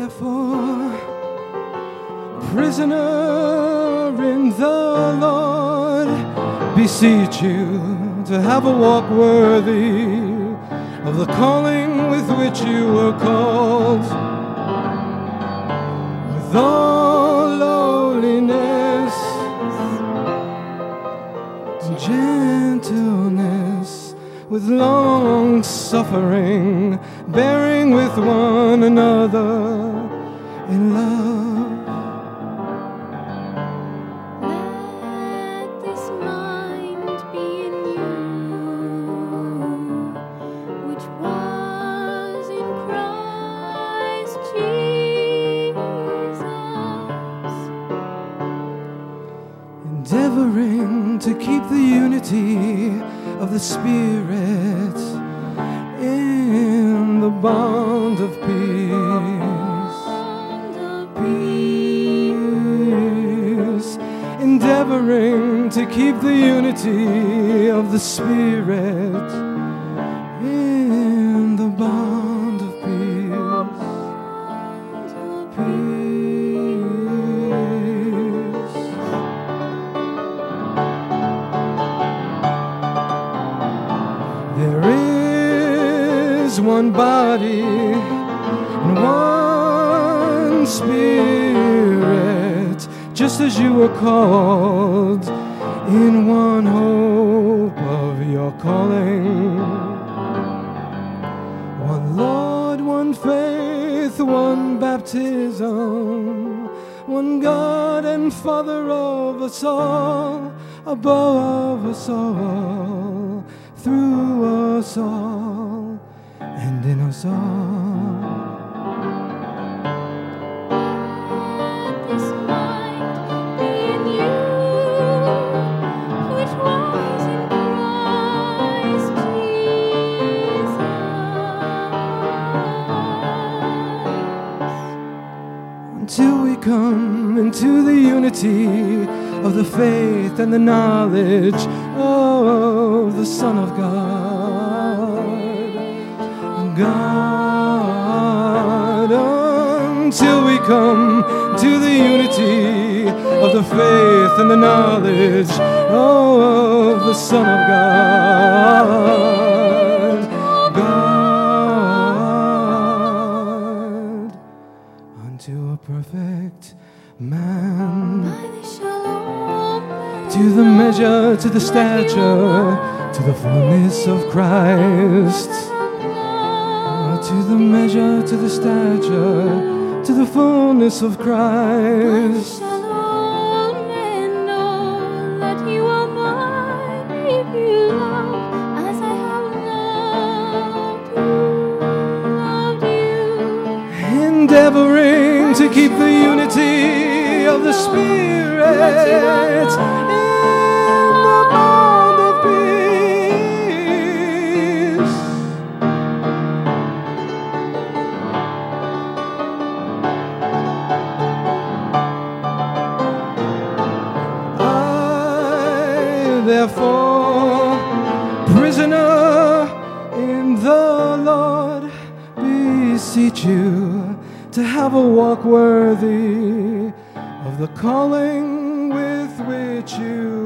therefore, prisoner in the Lord, beseech you to have a walk worthy of the calling with which you were called. With all with long suffering, bearing with one another in love. Let this mind be in you, which was in Christ Jesus. endeavoring to keep the unity of the Spirit in the bond of peace. Peace. Endeavoring to keep the unity of the Spirit one body and one spirit, just as you were called in one hope of your calling. One Lord, one faith, one baptism, one God and Father of us all, above us all, through us all, Jesus. until we come into the unity of the faith and the knowledge of the Son of God. We come to the unity of the faith and the knowledge of the Son of God. God, unto a perfect man to the measure, to the stature, to the fullness of Christ. To the measure, to the stature, to the fullness of Christ. Shalom and know that you are mine if you love as I have loved you, loved you. Endeavoring to keep the unity of the Spirit therefore, prisoner in the Lord, beseech you to have a walk worthy of the calling with which you.